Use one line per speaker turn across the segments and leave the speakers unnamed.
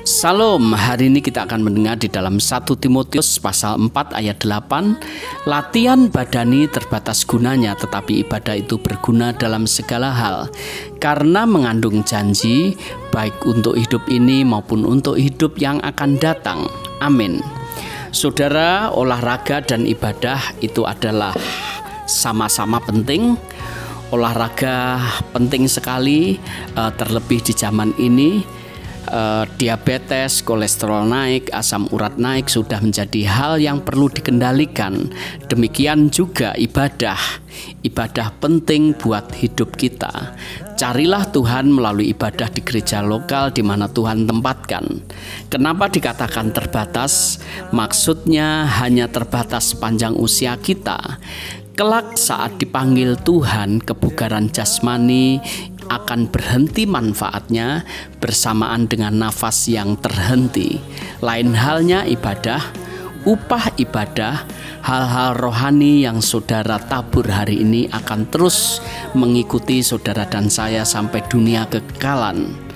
Salam, hari ini kita akan mendengar di dalam 1 Timotius pasal 4 ayat 8 Latihan badani terbatas gunanya tetapi ibadah itu berguna dalam segala hal. Karena mengandung janji baik untuk hidup ini maupun untuk hidup yang akan datang. Amin. Saudara, olahraga dan ibadah itu adalah sama-sama penting. Olahraga penting sekali eh, terlebih di zaman ini uh, diabetes, kolesterol naik, asam urat naik sudah menjadi hal yang perlu dikendalikan. Demikian juga ibadah. Ibadah penting buat hidup kita. Carilah Tuhan melalui ibadah di gereja lokal di mana Tuhan tempatkan. Kenapa dikatakan terbatas? Maksudnya hanya terbatas sepanjang usia kita. Kelak saat dipanggil Tuhan, kebugaran jasmani akan berhenti manfaatnya bersamaan dengan nafas yang terhenti. Lain halnya ibadah, upah ibadah, hal-hal rohani yang saudara tabur hari ini akan terus mengikuti saudara dan saya sampai dunia kekekalan.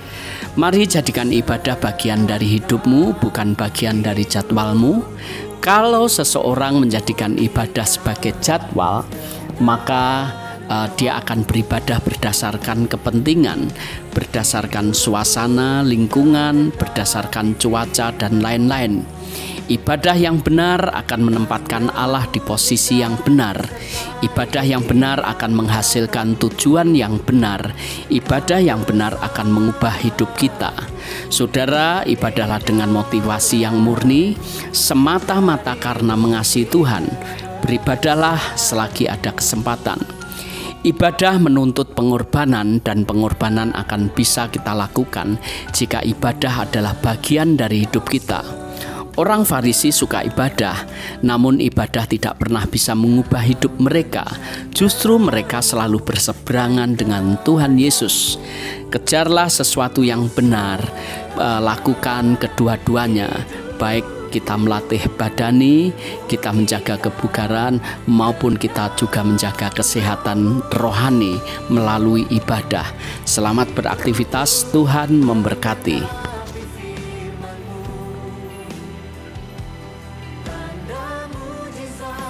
Mari jadikan ibadah bagian dari hidupmu, bukan bagian dari jadwalmu. Kalau seseorang menjadikan ibadah sebagai jadwal, maka uh, dia akan beribadah berdasarkan kepentingan, berdasarkan suasana, lingkungan, berdasarkan cuaca, dan lain-lain. Ibadah yang benar akan menempatkan Allah di posisi yang benar. Ibadah yang benar akan menghasilkan tujuan yang benar. Ibadah yang benar akan mengubah hidup kita. Saudara, ibadahlah dengan motivasi yang murni, semata-mata karena mengasihi Tuhan. Beribadahlah selagi ada kesempatan. Ibadah menuntut pengorbanan, dan pengorbanan akan bisa kita lakukan jika ibadah adalah bagian dari hidup kita. Orang Farisi suka ibadah, namun ibadah tidak pernah bisa mengubah hidup mereka. Justru mereka selalu berseberangan dengan Tuhan Yesus. Kejarlah sesuatu yang benar, eh, lakukan kedua-duanya, baik kita melatih badani, kita menjaga kebugaran, maupun kita juga menjaga kesehatan rohani melalui ibadah. Selamat beraktivitas, Tuhan memberkati.